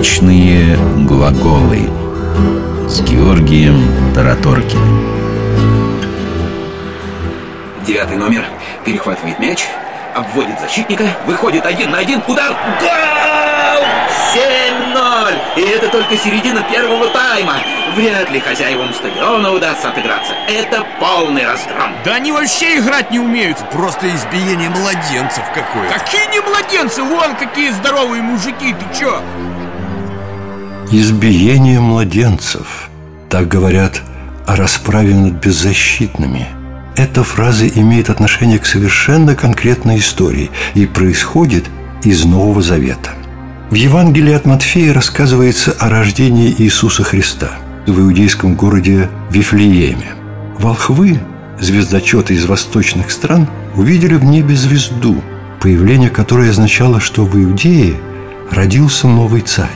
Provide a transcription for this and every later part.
Вечные глаголы с Георгием Тараторкиным. Девятый номер перехватывает мяч, обводит защитника, выходит один на один, удар, гол! 7-0! И это только середина первого тайма. Вряд ли хозяевам стадиона удастся отыграться. Это полный разгром. Да они вообще играть не умеют. Просто избиение младенцев какое. Какие не младенцы? Вон какие здоровые мужики, ты чё? Избиение младенцев. Так говорят о расправе над беззащитными – эта фраза имеет отношение к совершенно конкретной истории и происходит из Нового Завета. В Евангелии от Матфея рассказывается о рождении Иисуса Христа в иудейском городе Вифлееме. Волхвы, звездочеты из восточных стран, увидели в небе звезду, появление которой означало, что в Иудее родился новый царь.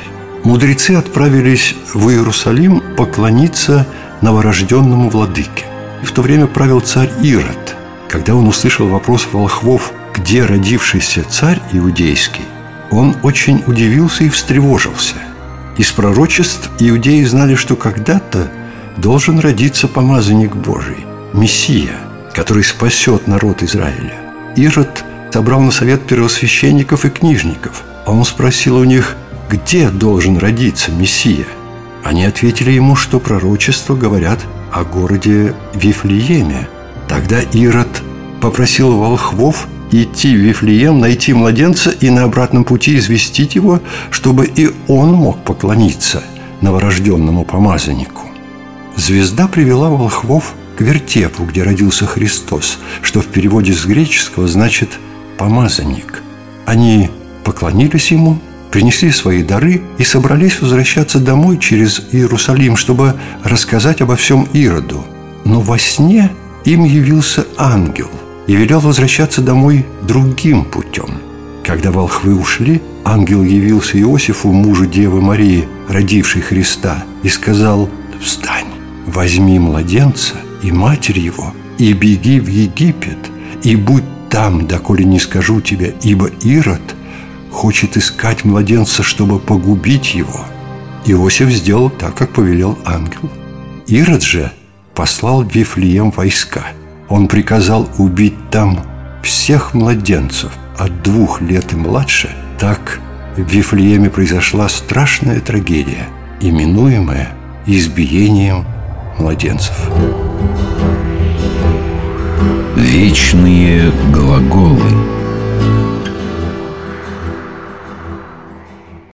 Мудрецы отправились в Иерусалим поклониться новорожденному владыке. И в то время правил царь Ирод. Когда он услышал вопрос волхвов, где родившийся царь иудейский, он очень удивился и встревожился. Из пророчеств иудеи знали, что когда-то должен родиться помазанник Божий, Мессия, который спасет народ Израиля. Ирод собрал на совет первосвященников и книжников, а он спросил у них, где должен родиться Мессия. Они ответили ему, что пророчества говорят о городе Вифлееме. Тогда Ирод попросил волхвов идти в Вифлеем, найти младенца и на обратном пути известить его, чтобы и он мог поклониться новорожденному помазаннику. Звезда привела волхвов к вертепу, где родился Христос, что в переводе с греческого значит «помазанник». Они поклонились ему – принесли свои дары и собрались возвращаться домой через Иерусалим, чтобы рассказать обо всем Ироду. Но во сне им явился ангел и велел возвращаться домой другим путем. Когда волхвы ушли, ангел явился Иосифу, мужу Девы Марии, родившей Христа, и сказал «Встань, возьми младенца и матерь его, и беги в Египет, и будь там, доколе не скажу тебе, ибо Ирод – хочет искать младенца, чтобы погубить его. Иосиф сделал так, как повелел ангел. Ирод же послал в Вифлеем войска. Он приказал убить там всех младенцев от двух лет и младше. Так в Вифлееме произошла страшная трагедия, именуемая избиением младенцев. Вечные глаголы –